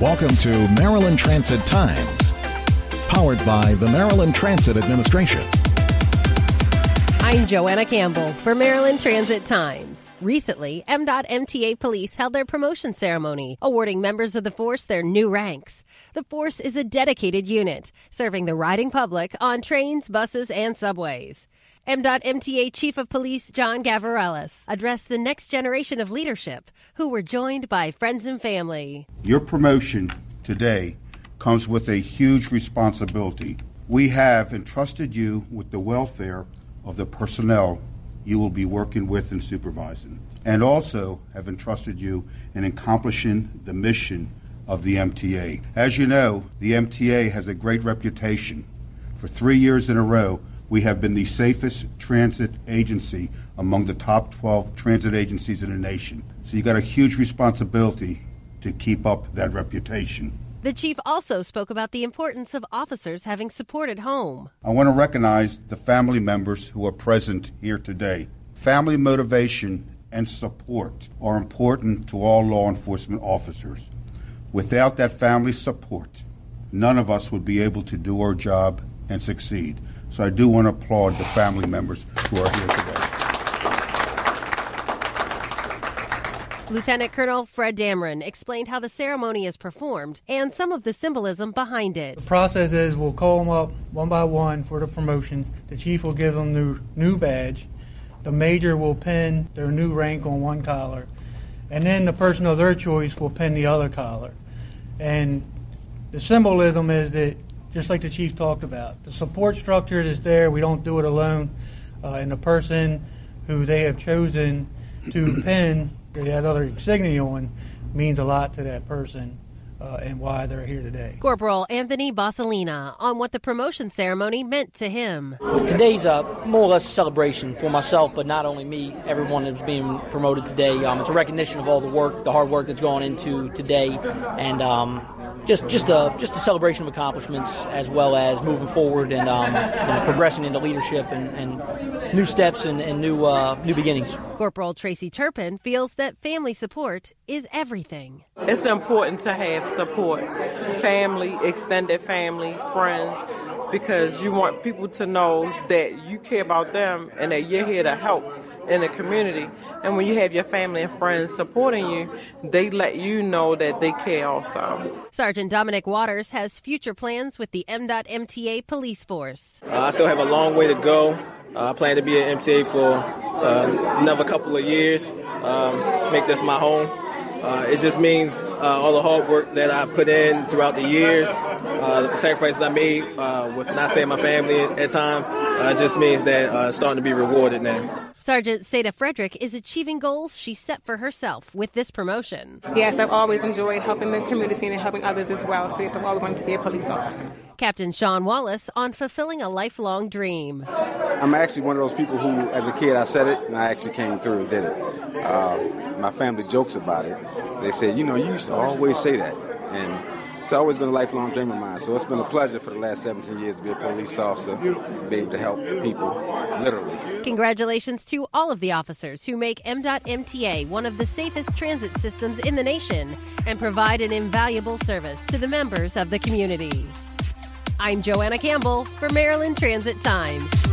Welcome to Maryland Transit Times, powered by the Maryland Transit Administration. I'm Joanna Campbell for Maryland Transit Times. Recently, MDOT MTA police held their promotion ceremony, awarding members of the force their new ranks. The force is a dedicated unit, serving the riding public on trains, buses, and subways. M.M MDOT MTA Chief of Police John Gavrilis addressed the next generation of leadership, who were joined by friends and family. Your promotion today comes with a huge responsibility. We have entrusted you with the welfare of the personnel you will be working with and supervising, and also have entrusted you in accomplishing the mission of the MTA. As you know, the MTA has a great reputation. For three years in a row, we have been the safest transit agency among the top 12 transit agencies in the nation. So you got a huge responsibility to keep up that reputation. The chief also spoke about the importance of officers having support at home. I want to recognize the family members who are present here today. Family motivation and support are important to all law enforcement officers. Without that family support, none of us would be able to do our job and succeed. So I do want to applaud the family members who are here today. Lieutenant Colonel Fred Dameron explained how the ceremony is performed and some of the symbolism behind it. The process is we'll call them up one by one for the promotion. The chief will give them their new badge. The major will pin their new rank on one collar. And then the person of their choice will pin the other collar. And the symbolism is that just like the chief talked about. The support structure is there. We don't do it alone. Uh, and the person who they have chosen to pin that other insignia on means a lot to that person uh, and why they're here today. Corporal Anthony Bossalina on what the promotion ceremony meant to him. Today's a more or less a celebration for myself, but not only me, everyone that's being promoted today. Um, it's a recognition of all the work, the hard work that's gone into today, and um, just just a just a celebration of accomplishments as well as moving forward and um, you know, progressing into leadership and, and new steps and, and new uh, new beginnings. Corporal Tracy Turpin feels that family support is everything. It's important to have support, family, extended family, friends, because you want people to know that you care about them and that you're here to help in the community. And when you have your family and friends supporting you, they let you know that they care also. Sergeant Dominic Waters has future plans with the MDOT MTA police force. Uh, I still have a long way to go. Uh, I plan to be an MTA for uh, another couple of years, um, make this my home. Uh, it just means uh, all the hard work that I put in throughout the years, uh, the sacrifices I made uh, with not seeing my family at times, uh, it just means that uh, it's starting to be rewarded now. Sergeant Seda Frederick is achieving goals she set for herself with this promotion. Yes, I've always enjoyed helping the community and helping others as well. So yes, I'm always going to be a police officer. Captain Sean Wallace on fulfilling a lifelong dream. I'm actually one of those people who, as a kid, I said it and I actually came through and did it. Uh, my family jokes about it. They said, you know, you used to always say that. And it's always been a lifelong dream of mine. So it's been a pleasure for the last 17 years to be a police officer, be able to help people, literally. Congratulations to all of the officers who make M.M MDOT MTA one of the safest transit systems in the nation and provide an invaluable service to the members of the community. I'm Joanna Campbell for Maryland Transit Times.